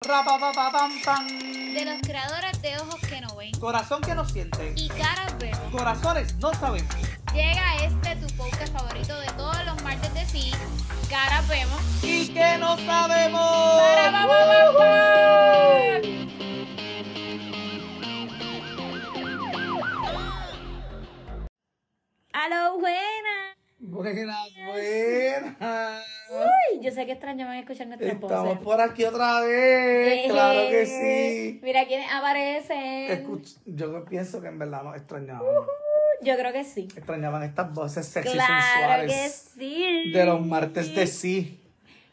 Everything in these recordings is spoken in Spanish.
De los creadores de ojos que no ven Corazón que no siente. y caras vemos. Corazones no sabemos. Llega este tu podcast favorito de todos los martes de sí. Caras vemos. Y que no sabemos. Para, pa, pa, pa, pa. Aló, buena. Buenas, buenas. Uy, yo sé que extrañaban escuchar nuestras Estamos voces. por aquí otra vez. Claro que sí. Mira quiénes aparecen. Escuch- yo pienso que en verdad nos extrañaban. Yo creo que sí. Extrañaban estas voces sexy Claro que sensuales sí. de los martes de sí.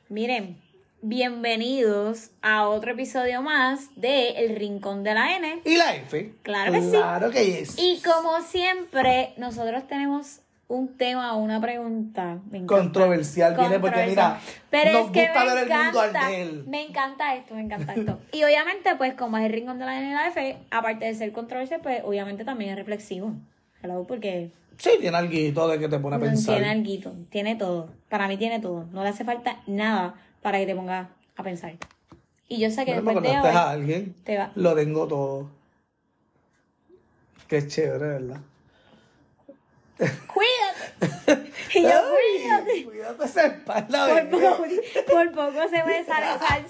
Miren, bienvenidos a otro episodio más de El Rincón de la N. Y la F. Claro que sí. Claro que es. Y como siempre, nosotros tenemos un tema, una pregunta. Encanta. Controversial viene porque mira, Pero nos es que gusta me ver el mundo encanta, me encanta esto, me encanta esto. Y obviamente, pues como es el rincón de la N y la F, aparte de ser controversial, pues obviamente también es reflexivo. Hello, porque Sí, tiene algo de que te pone a pensar. tiene alguito, tiene todo. Para mí tiene todo. No le hace falta nada para que te pongas a pensar. Y yo sé que después de a hoy alguien. te va. Lo tengo todo. Qué chévere, ¿verdad? Cuídate. Y yo, Ay, cuídate. Cuídate esa espalda, Por poco, por poco se me sale, sal-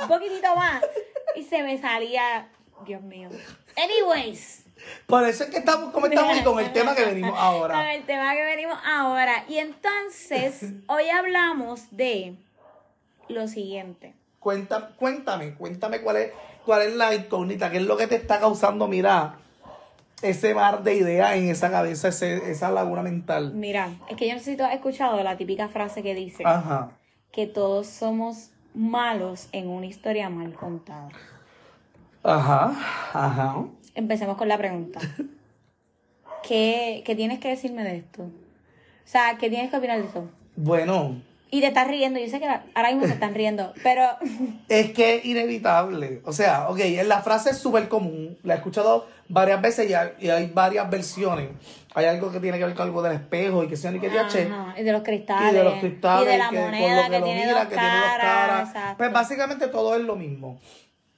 un poquitito más y se me salía, Dios mío. Anyways. Por eso es que estamos como estamos y con el tema que venimos Con ahora. el tema que venimos ahora. Y entonces, hoy hablamos de lo siguiente. Cuéntame, cuéntame, cuéntame cuál es, cuál es la incógnita, qué es lo que te está causando, mira, ese mar de ideas en esa cabeza, ese- esa laguna mental. Mira, es que yo necesito haber escuchado la típica frase que dice Ajá. que todos somos malos en una historia mal contada. Ajá. Ajá. Empecemos con la pregunta. ¿Qué, qué tienes que decirme de esto? O sea, ¿qué tienes que opinar de esto? Bueno, Y te estás riendo, yo sé que ahora mismo se están riendo, pero Es que es inevitable. O sea, ok, la frase es súper común. La he escuchado varias veces y hay, y hay varias versiones. Hay algo que tiene que ver con algo del espejo y que sea ni que diache. Y de los cristales, Y de los cristales. y de la que con moneda lo que, lo tiene mira, dos que tiene dos caras, exacto. Pues básicamente todo es lo mismo.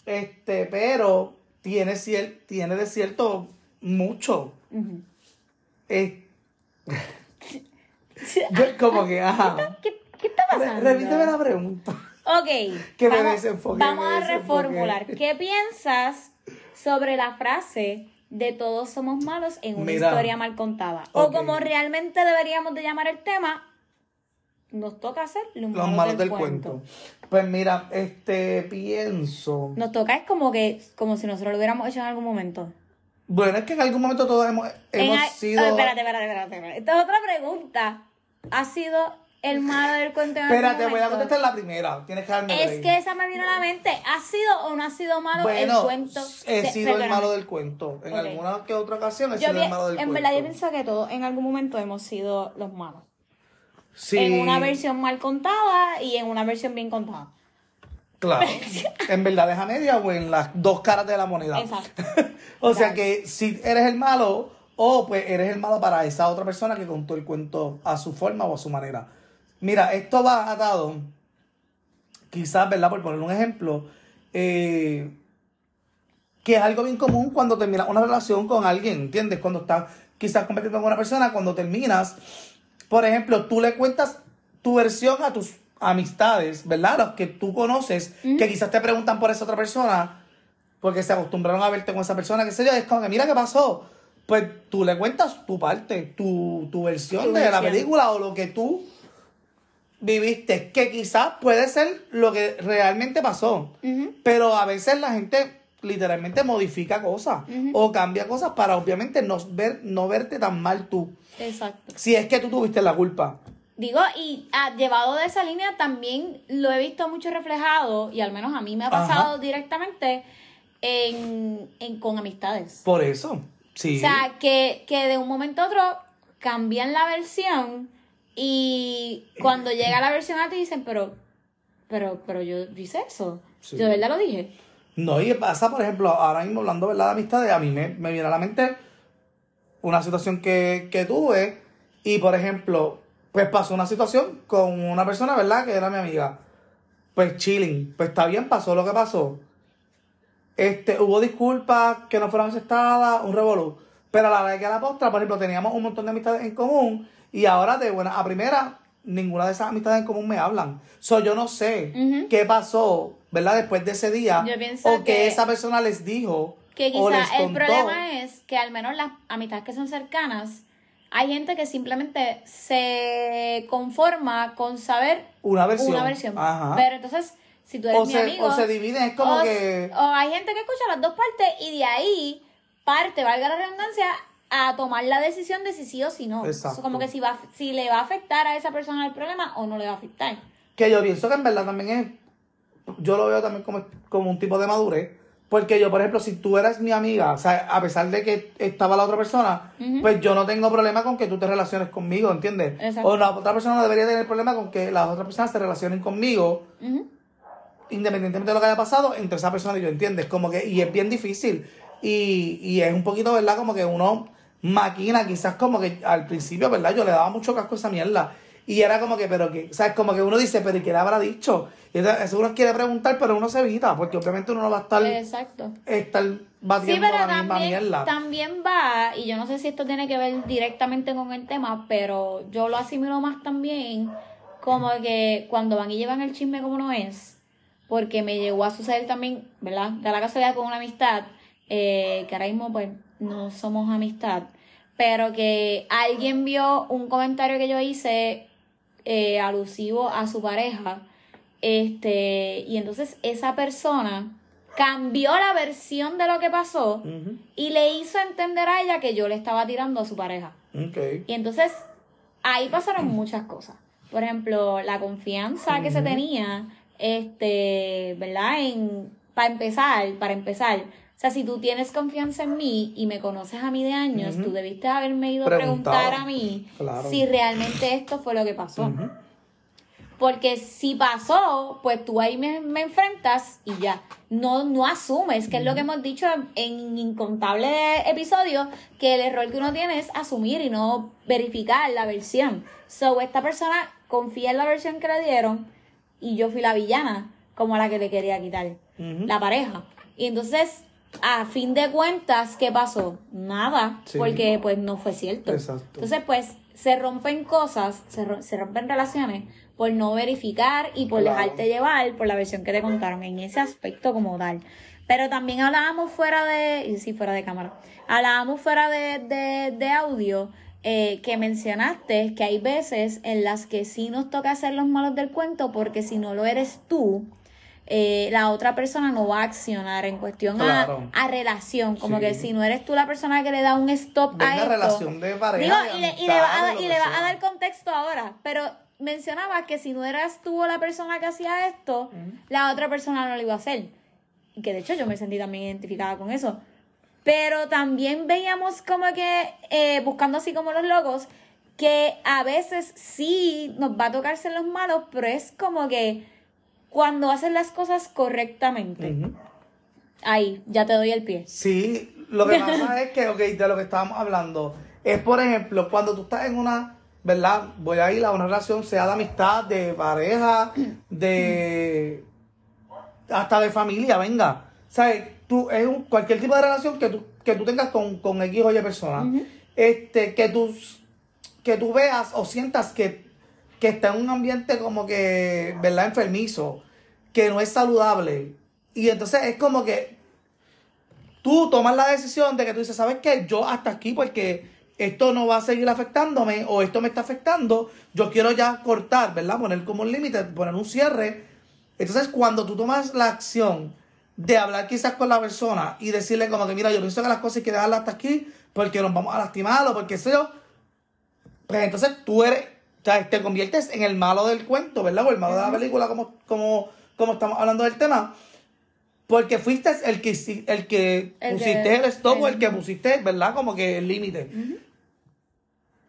Este, pero tiene, cier- tiene de cierto mucho. Es- yo como que, ajá. ¿Qué, qué está pasando? Repíteme la pregunta. Ok, Que me vamos, desenfoque, vamos me a reformular. ¿Qué piensas sobre la frase de todos somos malos en una Mira. historia mal contada? O como realmente deberíamos de llamar el tema, nos toca hacer los, Los malos del cuento. Pues mira, este, pienso. Nos toca es como que, como si nosotros lo hubiéramos hecho en algún momento. Bueno, es que en algún momento todos hemos, hemos sido. Oh, espérate, espérate, espérate, espérate. Esta es otra pregunta. ¿Ha sido el malo del cuento en Espérate, voy a contestar la primera. Tienes que darme Es que esa me vino a la mente. ¿Ha sido o no ha sido malo Bueno, el cuento? he de- sido el malo del cuento. En alguna que otra ocasión he Yo sido pi- el malo del en cuento. verdad yo pienso que todos en algún momento hemos sido los malos. Sí, En una versión mal contada y en una versión bien contada. Claro. en verdad a media o en las dos caras de la moneda. Exacto. o sea que si eres el malo, o pues eres el malo para esa otra persona que contó el cuento a su forma o a su manera. Mira, esto va atado, quizás, ¿verdad? Por poner un ejemplo, eh, que es algo bien común cuando terminas una relación con alguien, ¿entiendes? Cuando estás quizás compitiendo con una persona, cuando terminas, por ejemplo, tú le cuentas tu versión a tus amistades, ¿verdad? Los que tú conoces, que quizás te preguntan por esa otra persona, porque se acostumbraron a verte con esa persona, qué sé yo, es como que mira qué pasó. Pues tú le cuentas tu parte, tu, tu versión Tu de la película o lo que tú viviste, que quizás puede ser lo que realmente pasó. Pero a veces la gente literalmente modifica cosas o cambia cosas para obviamente no, ver, no verte tan mal tú. Exacto. Si es que tú tuviste la culpa. Digo, y ah, llevado de esa línea también lo he visto mucho reflejado, y al menos a mí me ha pasado Ajá. directamente en, en- con amistades. Por eso. Sí. O sea, que, que de un momento a otro cambian la versión y cuando llega la versión a ti dicen, pero, pero, pero yo hice eso. Sí. Yo de verdad lo dije. No, y pasa, por ejemplo, ahora mismo hablando ¿verdad? de amistades, a mí me, me viene a la mente una situación que, que tuve y, por ejemplo, pues pasó una situación con una persona, ¿verdad? Que era mi amiga. pues chilling. Pues está bien, pasó lo que pasó. Este, hubo disculpas que no fueron aceptadas, un revolú. Pero a la vez que a la postra, por ejemplo, teníamos un montón de amistades en común y ahora de buena a primera, ninguna de esas amistades en común me hablan. So, yo no sé qué pasó, ¿verdad? Después de ese día. Yo pienso o que, que- esa persona les dijo. Que o les quizá el contó. problema es que al menos las amistades que son cercanas, hay gente que simplemente se conforma con saber Una versión. una versión. Ajá. Pero entonces, si tú eres o, mi se, amigo... o se dividen, es como o, que. o hay gente que escucha las dos partes y de ahí parte, valga la redundancia, a tomar la decisión de si sí o si no. Exacto. Eso como que si, va, si le va a afectar a esa persona el problema o no le va a afectar. Que yo pienso que en verdad también es. Yo lo veo también como, como un tipo de madurez. Porque yo, por ejemplo, si tú eres mi amiga, o sea, a pesar de que estaba la otra persona, pues yo no tengo problema con que tú te relaciones conmigo, ¿entiendes? Exacto. O la otra persona no debería tener problema con que las otras personas se relacionen conmigo, independientemente de lo que haya pasado, entre esa persona y yo, ¿entiendes? Como que, y es bien difícil. Y, y es un poquito, ¿verdad? Como que uno maquina, quizás como que al principio, ¿verdad? Yo le daba mucho casco a esa mierda. Y era como que, pero que, ¿sabes? Como que uno dice, pero ¿y qué le habrá dicho? Y entonces, uno quiere preguntar, pero uno se evita, porque obviamente uno no va a estar, Exacto. estar Sí, batiendo pero la misma también, mierda. también va, y yo no sé si esto tiene que ver directamente con el tema, pero yo lo asimilo más también como que cuando van y llevan el chisme como no es, porque me llegó a suceder también, ¿verdad? De la casualidad con una amistad, eh, que ahora mismo pues no somos amistad, pero que alguien vio un comentario que yo hice eh, alusivo a su pareja, este, y entonces esa persona cambió la versión de lo que pasó y le hizo entender a ella que yo le estaba tirando a su pareja. Y entonces ahí pasaron muchas cosas. Por ejemplo, la confianza que se tenía, este, ¿verdad? En, para empezar, para empezar. O sea, si tú tienes confianza en mí y me conoces a mí de años, Ujú. tú debiste haberme ido a preguntar a mí Claro. si realmente esto fue lo que pasó. Porque si pasó, pues tú ahí me, me enfrentas y ya. No, no asumes, que es lo que hemos dicho en, incontables episodios, que el error que uno tiene es asumir y no verificar la versión. So, esta persona confía en la versión que le dieron y yo fui la villana, como la que le quería quitar la pareja. Y entonces, a fin de cuentas, ¿qué pasó? Nada, Sí. porque pues no fue cierto. Exacto. Entonces, pues, se rompen cosas, se, ro- se rompen relaciones por no verificar y por Claro. dejarte llevar por la versión que te contaron en ese aspecto como tal. Pero también hablábamos fuera de, y sí, fuera de cámara, hablábamos fuera de, de, de audio eh, que mencionaste que hay veces en las que sí nos toca hacer los malos del cuento porque si no lo eres tú, eh, la otra persona no va a accionar en cuestión a- Claro. a, relación. Como Sí. que si no eres tú la persona que le da un stop a Venga, esto. relación de pareja. Digo, de y le, y le va a, y le va a dar contexto ahora, pero mencionaba que si no eras tú la persona que hacía esto, la otra persona no lo iba a hacer. Y que de hecho yo me sentí también identificada con eso. Pero también veíamos como que, eh, buscando así como los locos, que a veces sí nos va a tocar ser los malos, pero es como que cuando hacen las cosas correctamente. Ahí, ya te doy el pie. Sí, lo que pasa es que, ok, de lo que estábamos hablando, es por ejemplo, cuando tú estás en una, ¿verdad? Voy a ir a una relación, sea de amistad, de pareja, de. hasta de familia, venga. ¿Sabes? Tú, es un- cualquier tipo de relación que tú, que tú tengas con, con X o Y persona, este, que tú, que tú veas o sientas que, que está en un ambiente como que, ¿verdad? Enfermizo, que no es saludable. Y entonces es como que tú tomas la decisión de que tú dices, ¿sabes qué? Yo hasta aquí porque esto no va a seguir afectándome o esto me está afectando, yo quiero ya cortar, ¿verdad? Poner como un límite, poner un cierre. Entonces, cuando tú tomas la acción de hablar quizás con la persona y decirle como que, mira, yo pienso que las cosas hay que dejarlas hasta aquí porque nos vamos a lastimar o porque sé yo, pues entonces tú eres, sea, te conviertes en el malo del cuento, ¿verdad? O el malo de la película, como, como, como estamos hablando del tema. Porque fuiste el que, el que El pusiste el stop o el el- que pusiste, ¿verdad? Como que el límite.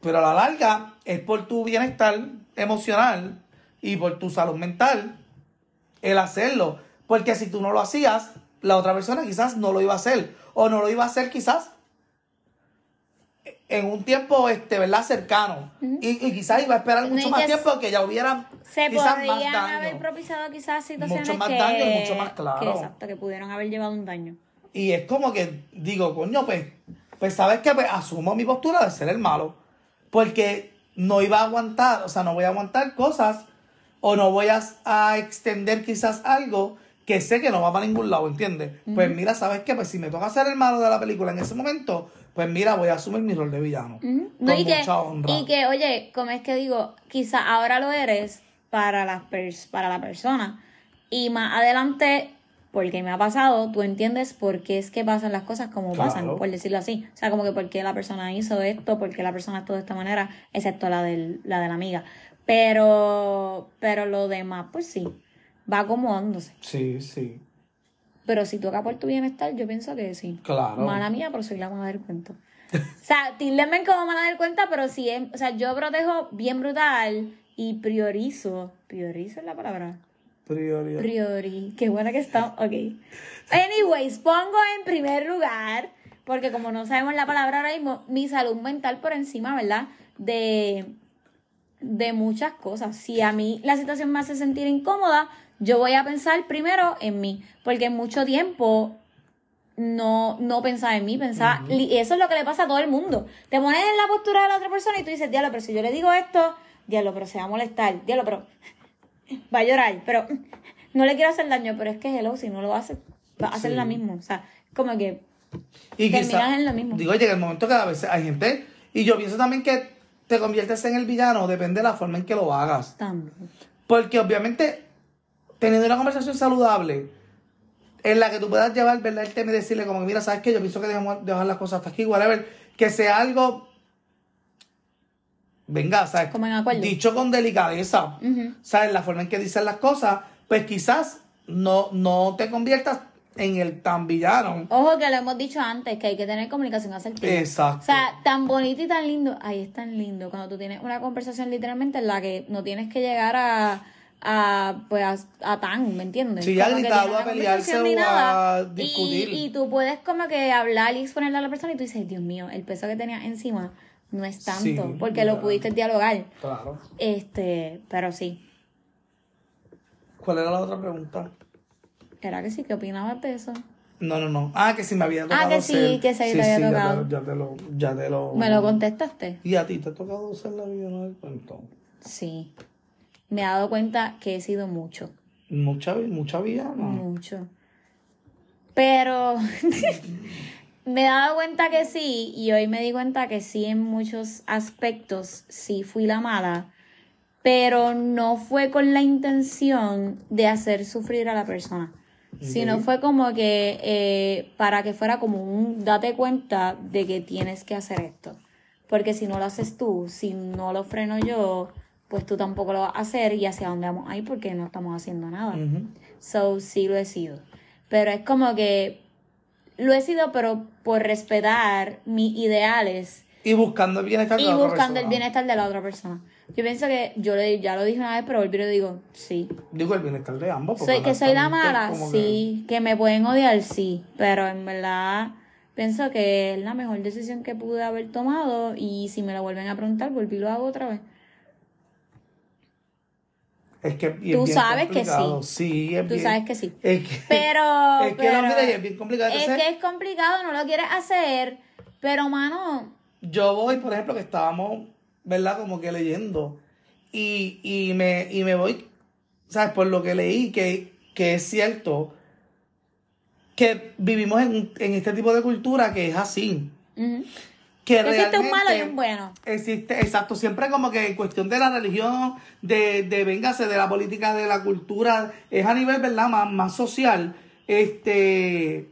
Pero a la larga es por tu bienestar emocional y por tu salud mental el hacerlo. Porque si tú no lo hacías, la otra persona quizás no lo iba a hacer. O no lo iba a hacer quizás en un tiempo, este, ¿verdad? Cercano. y, y quizás iba a esperar mucho y más tiempo que ya hubieran Se quizás más podrían daño. haber propiciado quizás situaciones Mucho más que, daño, mucho más claro. que exacto, que pudieron haber llevado un daño. Y es como que digo, coño, pues, pues sabes que pues, asumo mi postura de ser el malo. Porque no iba a aguantar, o sea, no voy a aguantar cosas o no voy a, a extender quizás algo que sé que no va para ningún lado, ¿entiendes? Pues mira, ¿sabes qué? Pues si me toca ser el malo de la película en ese momento, pues mira, voy a asumir mi rol de villano. No, y, que, mucha honra. y que, oye, como es que digo, quizá ahora lo eres para, las pers- para la persona. Y más adelante, porque me ha pasado, tú entiendes por qué es que pasan las cosas como Claro. pasan, por decirlo así. O sea, como que por qué la persona hizo esto, por qué la persona actuó de esta manera, excepto la, del, la de la amiga. Pero, pero lo demás, pues sí, va acomodándose. Sí, sí, Pero si toca por tu bienestar, yo pienso que sí. claro. Mala mía, pero soy la mala del cuento. O sea, tildenme como mala del cuento, pero sí es, o sea, yo protejo bien brutal y priorizo. Priorizo es la palabra. Prioridad. Priori. Qué buena que está. Ok. Anyways, pongo en primer lugar, porque como no sabemos la palabra ahora mismo, mi salud mental por encima, ¿verdad? De, de muchas cosas. Si a mí la situación me hace sentir incómoda, yo voy a pensar primero en mí, porque mucho tiempo no, no pensaba en mí, pensaba, y eso es lo que le pasa a todo el mundo. Te pones en la postura de la otra persona y tú dices, diablo, pero si yo le digo esto, diablo, pero se va a molestar, diablo, pero va a llorar, pero no le quiero hacer daño, pero es que hello, si no lo hace, va a hacer Sí. lo mismo. O sea, como que Y terminas quizá- en lo mismo. Digo, llega el momento que a veces hay gente, y yo pienso también que te conviertes en el villano, depende de la forma en que lo hagas. también. Porque obviamente, teniendo una conversación saludable, en la que tú puedas llevar, ¿verdad? El tema y decirle como que, mira, ¿sabes qué? Yo pienso que debemos dejar las cosas hasta aquí, whatever. Que sea algo, venga, ¿sabes? Como en acuerdo. Dicho con delicadeza, Ujú. ¿sabes? La forma en que dicen las cosas, pues quizás no, no te conviertas en el tan villano. Ojo que lo hemos dicho antes, que hay que tener comunicación asertiva. Exacto. O sea, tan bonito y tan lindo. Ay, es tan lindo cuando tú tienes una conversación literalmente en la que no tienes que llegar a, a pues, a, a tan, ¿me entiendes? Sí, a Como que gritar, o a pelearse, o a discutir. Y, y tú puedes como que hablar y exponerle a la persona y tú dices, Dios mío, el peso que tenías encima no es tanto, Sí, porque lo pudiste dialogar. Claro. Este, pero sí, ¿Cuál era la otra pregunta? era que sí, ¿qué opinabas de eso? No, no, no. Ah, que si me había tocado que sí, ser- que se te había ya tocado. te- Ya te, lo, ya te lo... ¿Me lo contestaste? ¿Y a ti te ha tocado ser la villana del cuento? Sí. Me he dado cuenta que he sido mucho. Mucha, mucha villana. Mucho. Pero me he dado cuenta que sí, y hoy me di cuenta que sí en muchos aspectos sí fui la mala, pero no fue con la intención de hacer sufrir a la persona, sino fue como que eh, para que fuera como un date cuenta de que tienes que hacer esto. Porque si no lo haces tú, si no lo freno yo, pues tú tampoco lo vas a hacer y hacia dónde vamos ahí porque no estamos haciendo nada. So, sí lo he sido. Pero es como que lo he sido, pero por respetar mis ideales Y buscando el bienestar de y la otra buscando el persona. bienestar de la otra persona. Yo pienso que yo le, ya lo dije una vez, pero volví y digo, sí. Digo, el bienestar de ambos. Soy, que soy la mala, que- sí. Que... me pueden odiar, sí. Pero en verdad pienso que es la mejor decisión que pude haber tomado y si me lo vuelven a preguntar, volví y lo hago otra vez. Es que es Tú sabes que complicado. Sí, es Tú bien- sabes que sí. Es que, Pero. es que pero- no, mira, y es bien complicado. Es que es complicado, no lo quieres hacer, pero mano, yo voy, por ejemplo, que estábamos, ¿verdad? Como que leyendo. Y, y, me, y me voy, ¿sabes? Por lo que leí, que, que es cierto que vivimos en, en este tipo de cultura que es así. Que Que existe un malo y un bueno. Existe, exacto, siempre como que en cuestión de la religión, de, de véngase, de la política, de la cultura, es a nivel, ¿verdad? Más, más social, este,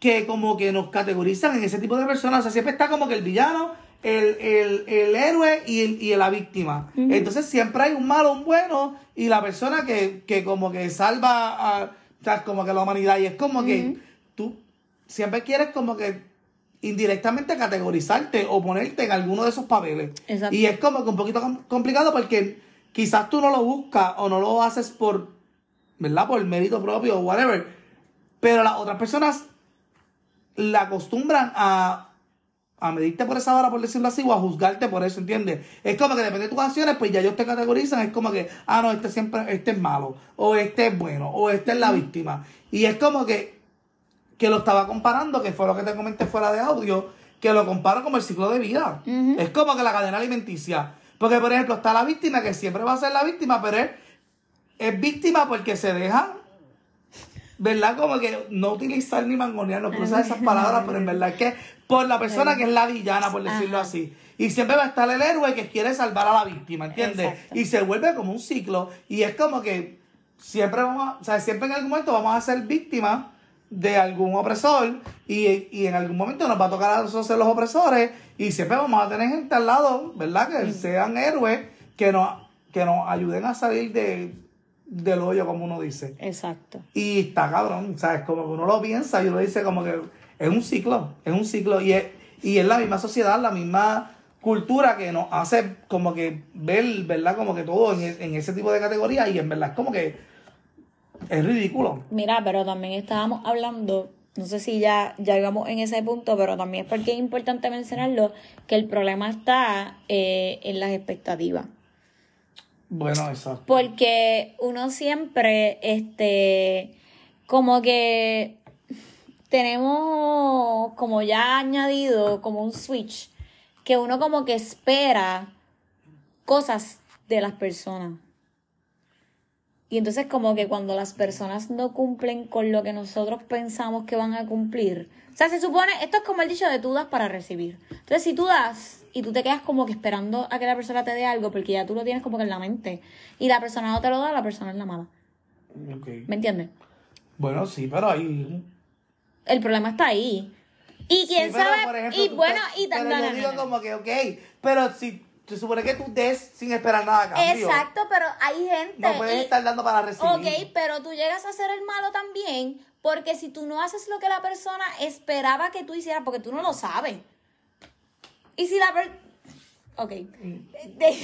que como que nos categorizan en ese tipo de personas, o sea, siempre está como que el villano, el, el, el héroe y, el- y la víctima. Entonces siempre hay un malo, un bueno, y la persona que, que como que salva a, o sea, como que la humanidad, y es como que tú siempre quieres como que indirectamente categorizarte o ponerte en alguno de esos papeles. Exacto. Y es como que un poquito com- complicado porque quizás tú no lo buscas o no lo haces por, ¿verdad? Por mérito propio o whatever. Pero las otras personas la acostumbran a a medirte por esa vara, por decirlo así, o a juzgarte por eso, ¿entiendes? Es como que depende de tus acciones, pues ya ellos te categorizan, es como que, ah, no, este siempre, este es malo, o este es bueno, o este es la víctima. Y es como que, que lo estaba comparando, que fue lo que te comenté fuera de audio, que lo comparo como el ciclo de vida. Es como que la cadena alimenticia. Porque, por ejemplo, está la víctima, que siempre va a ser la víctima, pero es, es víctima porque se deja ¿verdad? Como que no utilizar ni mangonear, no usar esas palabras, pero en verdad es que por la persona que es la villana, por decirlo así. Y siempre va a estar el héroe que quiere salvar a la víctima, ¿entiendes? Y se vuelve como un ciclo. Y es como que siempre vamos a, o sea, siempre en algún momento vamos a ser víctimas de algún opresor y, y, en algún momento nos va a tocar a nosotros ser los opresores y siempre vamos a tener gente al lado, ¿verdad? Que sean héroes que nos, que nos ayuden a salir de, del hoyo, como uno dice. Exacto. Y está cabrón, ¿sabes? Como que uno lo piensa y uno dice como que es un ciclo, es un ciclo y es, y es la misma sociedad, la misma cultura que nos hace como que ver, ¿verdad? Como que todo en, en ese tipo de categorías y en verdad es como que es ridículo. Mira, pero también estábamos hablando, no sé si ya, íbamos en ese punto, pero también es porque es importante mencionarlo, que el problema está eh, en las expectativas. Bueno, eso. Porque uno siempre, este, como que tenemos como ya añadido como un switch, que uno como que espera cosas de las personas. Y entonces como que cuando las personas no cumplen con lo que nosotros pensamos que van a cumplir. O sea, se supone, esto es como el dicho de tú das para recibir. Entonces si tú das y tú te quedas como que esperando a que la persona te dé algo porque ya tú lo tienes como que en la mente y la persona no te lo da, la persona es la mala. ¿Me entiendes? Bueno, sí, pero ahí... El problema está ahí. Y quién sabe... y bueno, y también... Pero yo digo como que, ok, pero si se supone que tú des sin esperar nada a cambio. Exacto, pero hay gente. No puedes estar dando para recibir. Ok, pero tú llegas a ser el malo también, porque si tú no haces lo que la persona esperaba que tú hicieras, porque tú no lo sabes. Y si la persona. Ok.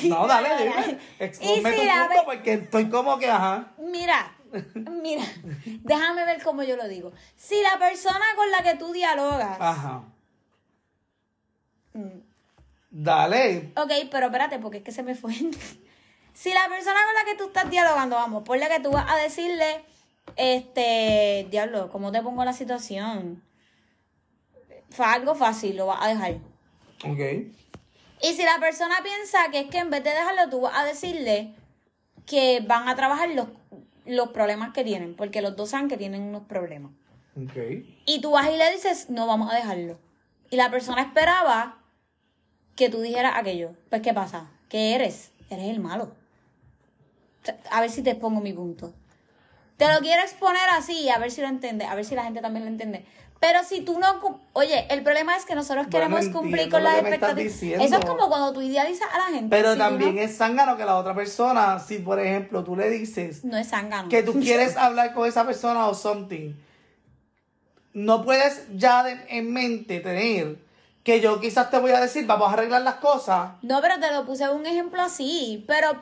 no, dale, dime. Exponme tu punto porque estoy como que, ajá. Mira, mira, déjame ver cómo yo lo digo. Si la persona con la que tú dialogas. Ajá. Mm, Dale. Ok, pero espérate, porque es que se me fue. si la persona con la que tú estás dialogando, vamos, por la que tú vas a decirle, este, diablo, ¿cómo te pongo la situación? Fue algo fácil, lo vas a dejar. Ok. Y si la persona piensa que es que en vez de dejarlo, tú vas a decirle que van a trabajar los, los problemas que tienen, porque los dos saben que tienen unos problemas. Ok. Y tú vas y le dices, no, vamos a dejarlo. Y la persona esperaba que tú dijeras aquello. Pues, ¿qué pasa? ¿Qué eres? Eres el malo. A ver si te pongo mi punto. Te lo quiero exponer así, a ver si lo entiende, a ver si la gente también lo entiende. Pero si tú no... Oye, el problema es que nosotros queremos cumplir con las expectativas. Eso es como cuando tú idealizas a la gente. Pero también es zángano que la otra persona, si por ejemplo tú le dices... No es zángano. Que tú quieres hablar con esa persona o something. No puedes ya en mente tener que yo quizás te voy a decir, vamos a arreglar las cosas. No, pero te lo puse un ejemplo así, pero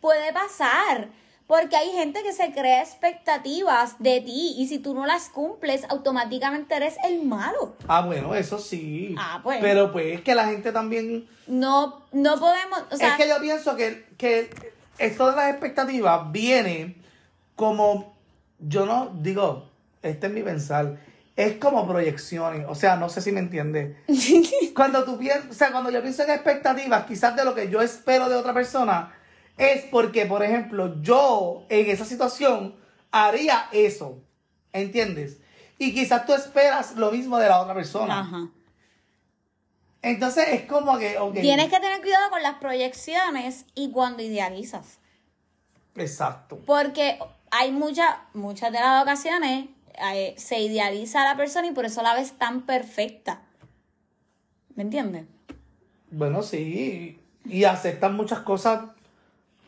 puede pasar. Porque hay gente que se crea expectativas de ti y si tú no las cumples, automáticamente eres el malo. Ah, bueno, eso sí. Ah, pues. Pero pues es que la gente también... No, no podemos... O sea, es que yo pienso que, que esto de las expectativas viene como... Yo no digo, este es mi pensar es como proyecciones. O sea, no sé si me entiendes. cuando tú piensas, o sea, cuando yo pienso en expectativas, quizás de lo que yo espero de otra persona, es porque, por ejemplo, yo en esa situación haría eso. ¿Entiendes? Y quizás tú esperas lo mismo de la otra persona. Ajá. Entonces es como que. Tienes que tener cuidado con las proyecciones y cuando idealizas. Exacto. Porque hay muchas, muchas de las ocasiones eh, se idealiza a la persona y por eso la ves tan perfecta. ¿Me entiendes? Bueno, sí. Y aceptan muchas cosas.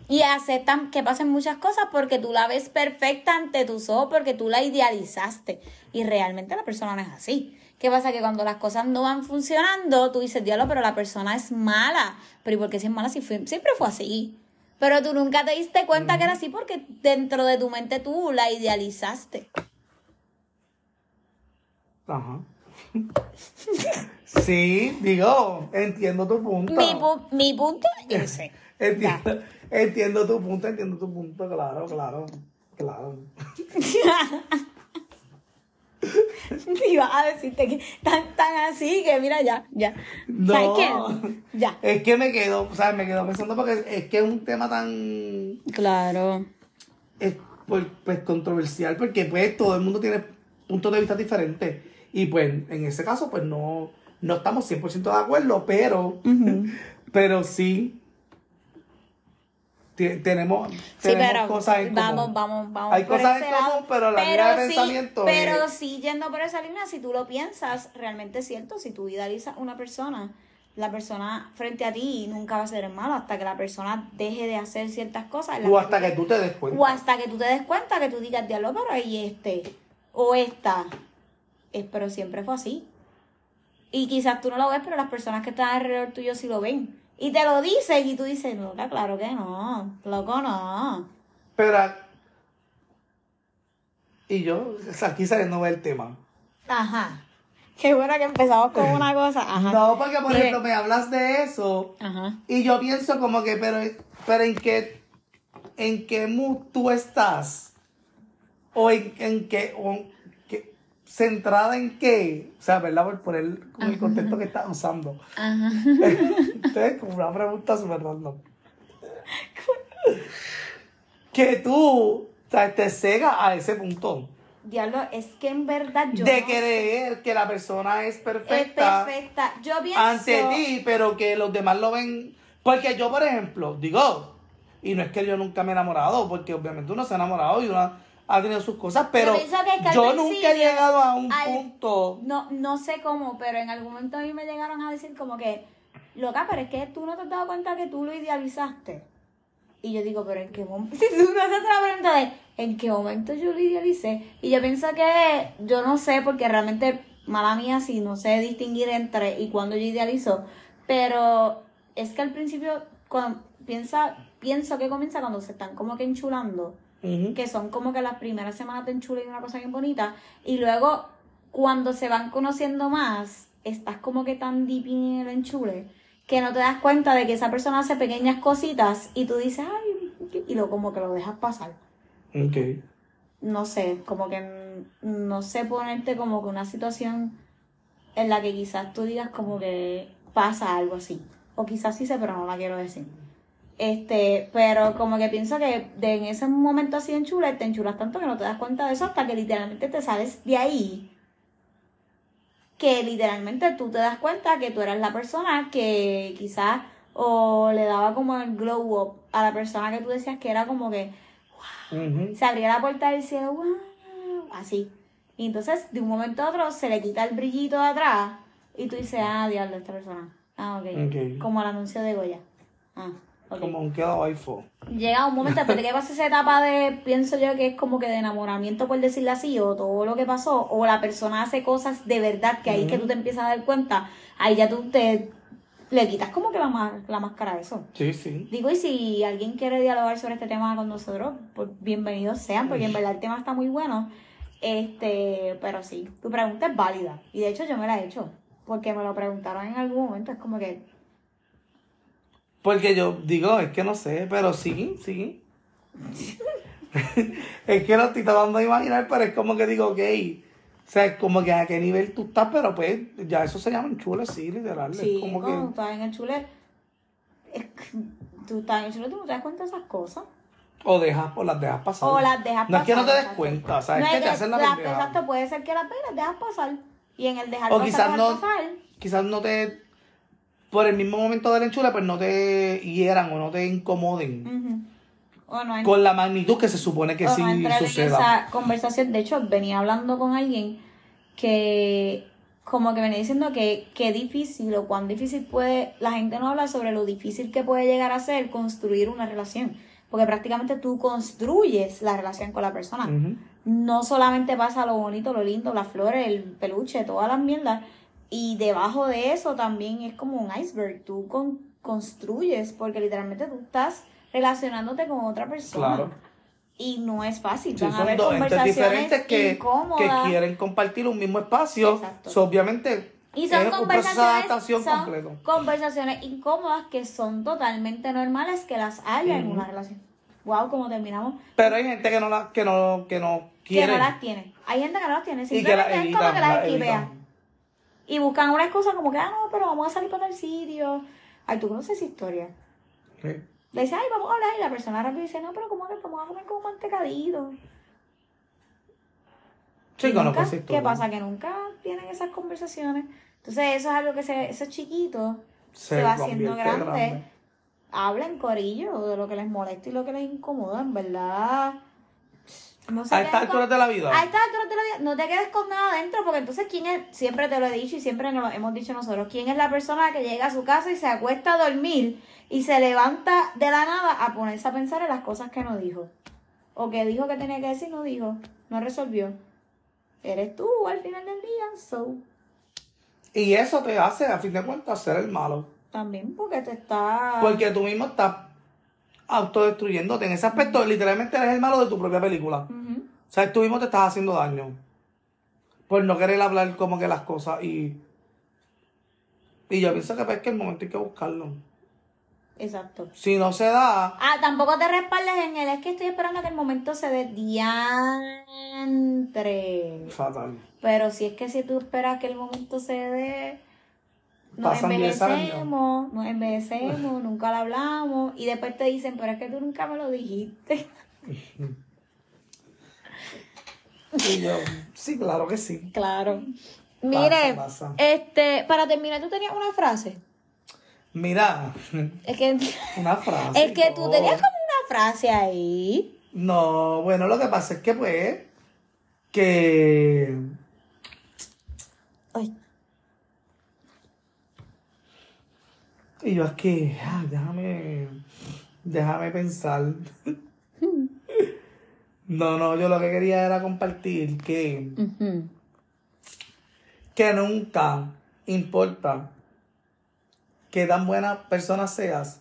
Y aceptan que pasen muchas cosas porque tú la ves perfecta ante tus ojos, porque tú la idealizaste. Y realmente la persona no es así. ¿Qué pasa? Que cuando las cosas no van funcionando, tú dices, diablo, pero la persona es mala. Pero ¿y por qué si es mala? Si siempre fue así. Pero tú nunca te diste cuenta que era así porque dentro de tu mente tú la idealizaste. Ajá. Sí, digo, entiendo tu punto. Mi, pu- mi punto es ese. Entiendo, entiendo tu punto, entiendo tu punto, claro, claro, claro. Iba a decirte que tan, tan así que mira ya, ya. No. ¿Sabes qué? Ya. Es que me quedo, o sea, me quedo pensando porque es que es un tema tan Claro. es, pues, pues, controversial porque pues todo el mundo tiene puntos de vista diferentes y pues en ese caso pues no, no estamos 100% de acuerdo, pero, pero sí tenemos, Sí, tenemos pero cosas en común. vamos, vamos, vamos. Hay cosas en lado. común, pero la de sí, pensamiento Pero es- sí, yendo por esa línea, si tú lo piensas, realmente es cierto. Si tú idealizas una persona, la persona frente a ti nunca va a ser malo hasta que la persona deje de hacer ciertas cosas. o hasta que tú te des cuenta. O hasta que tú te des cuenta que tú digas, diablo, pero ahí este, o esta. Es, pero siempre fue así. Y quizás tú no lo ves, pero las personas que están alrededor tuyo sí lo ven. Y te lo dicen y tú dices, loca, claro que no, loco no. Pero y yo, o sea, aquí saliendo del tema. Ajá. Qué bueno que empezamos con una cosa. Ajá. No, porque por ejemplo me hablas de eso Ajá. Y yo pienso como que, pero, pero en qué, en qué mood tú estás. O en, en qué, o en qué- centrada en qué. O sea, ¿verdad? Por, por el, con el contexto que estás usando. Ajá. Entonces, como una pregunta súper random. que tú, o sea, te cega a ese punto. Diablo, es que en verdad yo. de no creer que la persona es perfecta. Es perfecta. Yo pienso. ante ti, pero que los demás lo ven. Porque yo, por ejemplo, digo, y no es que yo nunca me he enamorado, porque obviamente uno se ha enamorado y uno ha tenido sus cosas, pero al yo nunca he llegado a un al- punto. No, no sé cómo, pero en algún momento a mí me llegaron a decir como que, loca, pero es que tú no te has dado cuenta que tú lo idealizaste. Y yo digo, pero ¿en qué momento? Si tú no haces la pregunta de, ¿en qué momento yo lo idealicé? Y yo pienso que, yo no sé, porque realmente, mala mía, si no sé distinguir entre y cuando yo idealizo, pero es que al principio, cuando, piensa, pienso que comienza cuando se están como que enchulando Que son como que las primeras semanas de enchule y una cosa bien bonita, y luego cuando se van conociendo más, estás como que tan deep in el enchule que no te das cuenta de que esa persona hace pequeñas cositas y tú dices, ay, y lo como que lo dejas pasar. Ok. No sé, como que no sé ponerte como que una situación en la que quizás tú digas como que pasa algo así. O quizás sí sé, pero no la quiero decir. Este, pero como que pienso que de en ese momento así en chula, te enchulas tanto que no te das cuenta de eso hasta que literalmente te sales de ahí. Que literalmente tú te das cuenta que tú eras la persona que quizás o le daba como el glow up a la persona que tú decías que era como que Ujú. se abría la puerta del cielo, wow, así. Y entonces, de un momento a otro, se le quita el brillito de atrás y tú dices, ah, diablo, esta persona. Ah, ok. Ok. Como el anuncio de Goya. Ah, ok. Como un quedado iPhone. Llega un momento después de que pasa esa etapa de, pienso yo que es como que de enamoramiento, por decirlo así, o todo lo que pasó, o la persona hace cosas de verdad que ahí es que tú te empiezas a dar cuenta, ahí ya tú te le quitas como que la, ma- la máscara a eso. Sí, sí. Digo, y si alguien quiere dialogar sobre este tema con nosotros, pues bienvenidos sean, porque en verdad el tema está muy bueno. Este, pero sí, tu pregunta es válida. Y de hecho yo me la he hecho, porque me lo preguntaron en algún momento. Es como que, Porque yo digo, es que no sé, pero sí, sí. es que lo estoy tratando de imaginar, pero es como que digo, ok. O sea, es como que a qué nivel tú estás, pero pues ya eso se llama enchule, sí, literal. sí, es como cuando que. estás en el chule, es que tú estás en el chule, tú no te das cuenta de esas cosas. O dejas, o las dejas pasar. O las dejas No es que no te pasar, des cuenta, o sea, es que te hacen la las- pendeja. Exacto, puede ser que las veas las dejas pasar. Y en el dejar O pasar, quizás no, pasar, quizás no te, por el mismo momento del enchule, pues no te hieran o no te incomoden ujú. O no hay con la magnitud que se supone que o sí no entrar en suceda. esa conversación. De hecho, venía hablando con alguien que como que venía diciendo que qué difícil o cuán difícil puede, la gente no habla sobre lo difícil que puede llegar a ser construir una relación. Porque prácticamente tú construyes la relación con la persona. No solamente pasa lo bonito, lo lindo, las flores, el peluche, todas las mierdas. Y debajo de eso también es como un iceberg. Tú con- construyes, porque literalmente tú estás relacionándote con otra persona. Claro. Y no es fácil. Sí, Van a son haber dos conversaciones diferentes que, que quieren compartir un mismo espacio. Exacto. So, obviamente, Y son es conversaciones, son conversaciones incómodas que son totalmente normales que las haya en una relación. Wow, como terminamos. Pero hay gente que no la, que no, que no quiere. Que no las tiene. Hay gente que no las tiene. y que las Simplemente es como que las las esquivea. Y buscan una excusa como que, ah, no, pero vamos a salir para el sitio. Ay, tú conoces esa historia. Sí. Le dice, ay, vamos a hablar. Y la persona rápido dice, no, pero ¿cómo que vamos a comer con un mantecadito? Sí, conozco esa historia. ¿Qué pasa? Que nunca tienen esas conversaciones. Entonces, eso es algo que se, ese chiquito se, va haciendo grande. Habla en corillo de lo que les molesta y lo que les incomoda, en verdad. No A queden esta con- altura de la vida. a estas alturas de la vida, no te quedes con nada adentro, porque entonces, ¿quién es? Siempre te lo he dicho y siempre nos lo hemos dicho nosotros. ¿Quién es la persona que llega a su casa y se acuesta a dormir y se levanta de la nada a ponerse a pensar en las cosas que no dijo? O que dijo que tenía que decir, no dijo, no resolvió. Eres tú al final del día, so. Y eso te hace, a fin de cuentas, ser el malo. También porque te está. Porque tú mismo estás autodestruyéndote. En ese aspecto, literalmente eres el malo de tu propia película. O sea, tú mismo te estás haciendo daño. Por no querer hablar como que las cosas. Y, y yo pienso que, pues, que el momento hay que buscarlo. Exacto. Si no se da, Ah, tampoco te respaldes en él. Es que estoy esperando que el momento se dé diantre. fatal. Pero si es que si tú esperas que el momento se dé, nos Pasan 10 años. envejecemos, nos envejecemos, nunca lo hablamos. Y después te dicen, pero es que tú nunca me lo dijiste. Y yo, sí, claro que sí. Claro. Mire, pasa. este, para terminar, tú tenías una frase. Mira, Es que, una frase. es que tú tenías como una frase ahí. No, bueno, lo que pasa es que, pues, que. Ay, Y yo aquí, ah, déjame, déjame pensar. No, no, yo lo que quería era compartir que, que nunca importa que tan buena persona seas,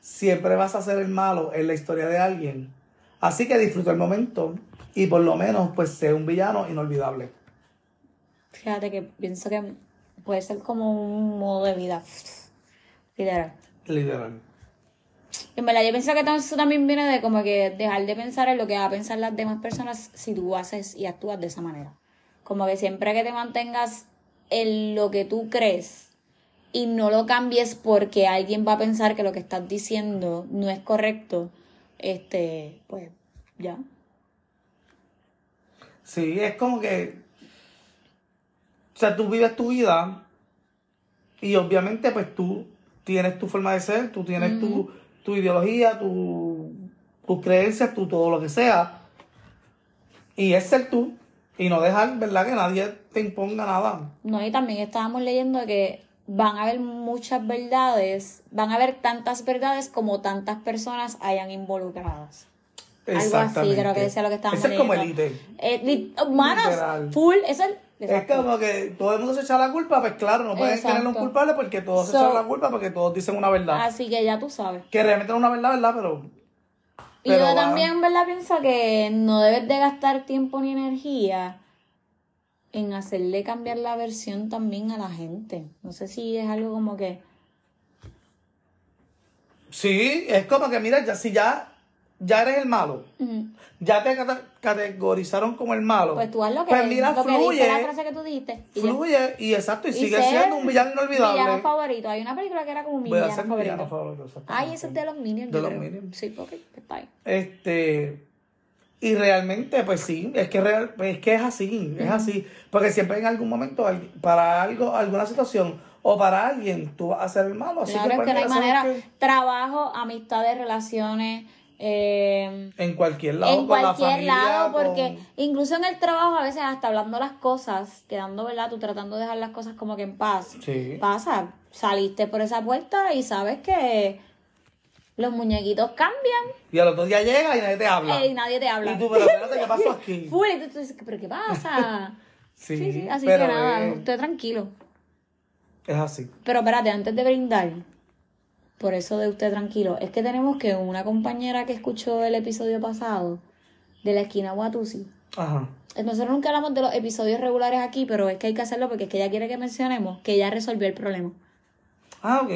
siempre vas a ser el malo en la historia de alguien. Así que disfruta el momento y por lo menos pues sé un villano inolvidable. Fíjate que pienso que puede ser como un modo de vida. Literal. Literal. En verdad, yo pienso que eso también viene de como que dejar de pensar en lo que van a pensar las demás personas si tú haces y actúas de esa manera. Como que siempre que te mantengas en lo que tú crees y no lo cambies porque alguien va a pensar que lo que estás diciendo no es correcto, este, pues ya. Sí, es como que. O sea, tú vives tu vida y obviamente, pues tú tienes tu forma de ser, tú tienes tu, tu ideología, tu, tus creencias, tu todo lo que sea. Y es ser tú y no dejar, ¿verdad?, que nadie te imponga nada. No, y también estábamos leyendo que van a haber muchas verdades, van a haber tantas verdades como tantas personas hayan involucradas. Algo así, creo que decía lo que estábamos Ese es como leyendo. elite. Eh, li- manos, Literal. full, eso es... Es como que todo el mundo se echa la culpa, pues claro, no pueden Exacto. tener un culpable porque todos se echan la culpa porque todos dicen una verdad. Así que ya tú sabes. Que realmente es una verdad, ¿verdad? Pero. Y pero yo también, ¿verdad? Pienso que no debes de gastar tiempo ni energía en hacerle cambiar la versión también a la gente. No sé si es algo como que... Sí, es como que, mira, ya, si ya, ya eres el malo, ya te categorizaron como el malo. Pues tú haz lo que, Pues mira, lo que dice fluye, la frase que tú dijiste. y ya. fluye y exacto, y, Y sigue siendo un villano inolvidable. Villano favorito. Hay una película que era como un Voy villano mi favorito. villano favorito. Ay, ese es de los Minions. De los creo. Minions. Sí, porque está ahí. Este, y realmente, pues sí, es que, real, es, que es así, es así. Porque siempre en algún momento, para algo, alguna situación, o para alguien, tú vas a ser el malo. Así Claro, que, es que no hay mira, ¿sabes manera. Trabajo, amistades, relaciones. Eh, En cualquier lado, en con la cualquier familia, lado, con- porque incluso en el trabajo a veces hasta hablando las cosas, quedando, ¿verdad? Tú tratando de dejar las cosas como que en paz. Sí. Pasa, saliste por esa puerta y sabes que los muñequitos cambian Y al otro día llega y nadie te habla. eh, y nadie te habla. Y tú, pero espérate, ¿qué pasó aquí? Full, y tú, tú dices, ¿pero qué pasa? Sí, sí, sí, así pero que nada, es- usted tranquilo. es así. Pero espérate, antes de brindar, por eso de usted tranquilo, es que tenemos que una compañera que escuchó el episodio pasado de la esquina Watusi. Ajá. Nosotros nunca hablamos de los episodios regulares aquí, pero es que hay que hacerlo porque es que ella quiere que mencionemos que ella resolvió el problema. Ah, ok.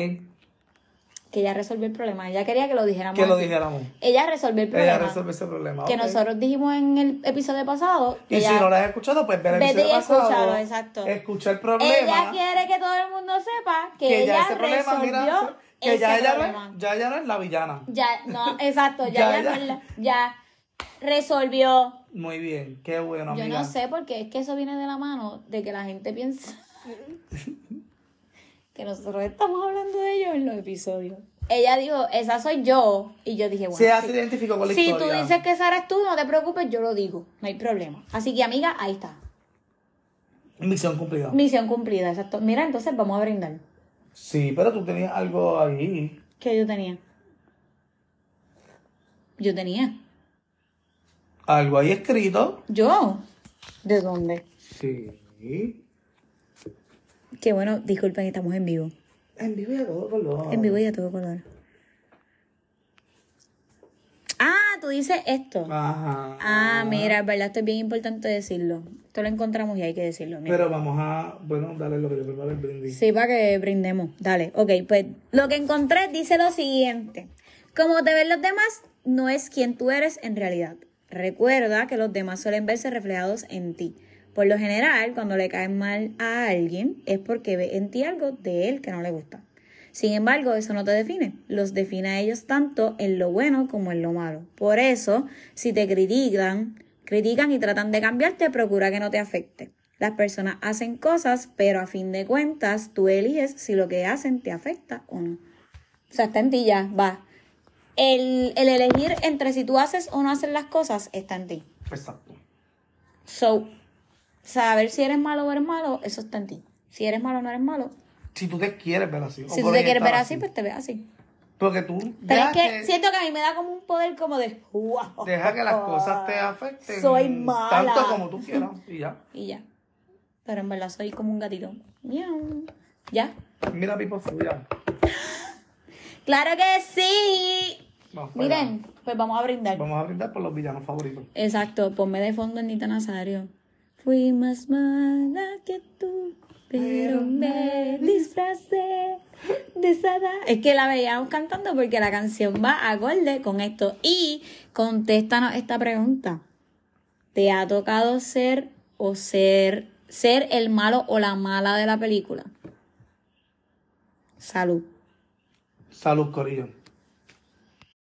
Que ella resolvió el problema. Ella quería que lo dijéramos. Que lo aquí. dijéramos. Ella resolvió el problema. Ella resuelve ese problema. que nosotros dijimos en el episodio pasado. Y ella- si no lo has escuchado, pues ver el episodio pasado. exacto. Escucha el problema. Ella quiere que todo el mundo sepa que, que ella problema, resolvió mira, que ya ella, no problema. es, ya ella no es la villana. Ya, no, exacto, ya, Ya, ya, resolvió. Muy bien, qué bueno, Yo amiga. no sé porque es que eso viene de la mano de que la gente piensa que nosotros estamos hablando de ellos en los episodios. Ella dijo, esa soy yo. Y yo dije, bueno, Si ella sí. se identificó con la si historia. tú dices que esa eres tú, no te preocupes, yo lo digo. No hay problema. Así que, amiga, ahí está. Misión cumplida. Misión cumplida, exacto. Mira, entonces vamos a brindar. Sí, pero tú tenías algo ahí. ¿Qué yo tenía? Yo tenía. Algo ahí escrito. ¿Yo? ¿De dónde? Sí. Qué bueno, disculpen, estamos en vivo. En vivo y a todo color. En vivo y a todo color. Ah, tú dices esto. Ajá. Ah, mira, es verdad, esto es bien importante decirlo. Esto lo encontramos y hay que decirlo. mira. Pero vamos a, bueno, dale lo que yo preparo el brindis. Sí, para que brindemos. Dale, ok, pues lo que encontré dice lo siguiente. Como te ven los demás, no es quien tú eres en realidad. Recuerda que los demás suelen verse reflejados en ti. Por lo general, cuando le caes mal a alguien, es porque ve en ti algo de él que no le gusta. Sin embargo, eso no te define. Los define a ellos tanto en lo bueno como en lo malo. Por eso, si te critican, critican y tratan de cambiarte, procura que no te afecte. Las personas hacen cosas, pero a fin de cuentas, tú eliges si lo que hacen te afecta o no. O sea, está en ti ya, va. El, el elegir entre si tú haces o no haces las cosas está en ti. Exacto. So, saber si eres malo o eres malo, eso está en ti. Si eres malo o no eres malo. Si tú te quieres ver así. Si tú te quieres ver así, pues te ves así. Porque tú Pero es deja que que, siento que a mí me da como un poder como de wow. deja que las cosas te afecten. Soy mala. Tanto como tú quieras. Y ya. Y ya. Pero en verdad soy como un gatito. Miau. ¿Ya? Mira, Pipo Fuya. ¡Claro que sí! Allá. Miren, pues vamos a brindar. Vamos a brindar por los villanos favoritos. Exacto, ponme de fondo Anita Nazario. Fui más mala que tú, Es que la veíamos cantando porque la canción va acorde con esto. Y contéstanos esta pregunta. ¿Te ha tocado ser o ser, ser el malo o la mala de la película? Salud. Salud, Corillo.